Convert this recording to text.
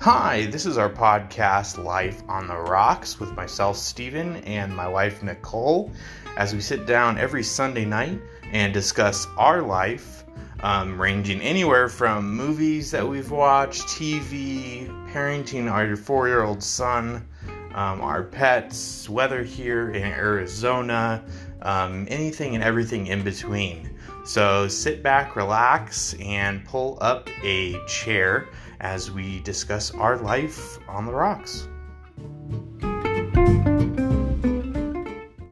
Hi, this is our podcast, Life on the Rocks, with myself, Stephen, and my wife, Nicole, as we sit down every Sunday night and discuss our life, um, ranging anywhere from movies that we've watched, TV, parenting our four year old son, um, our pets, weather here in Arizona, um, anything and everything in between. So sit back, relax, and pull up a chair as we discuss our life on the rocks.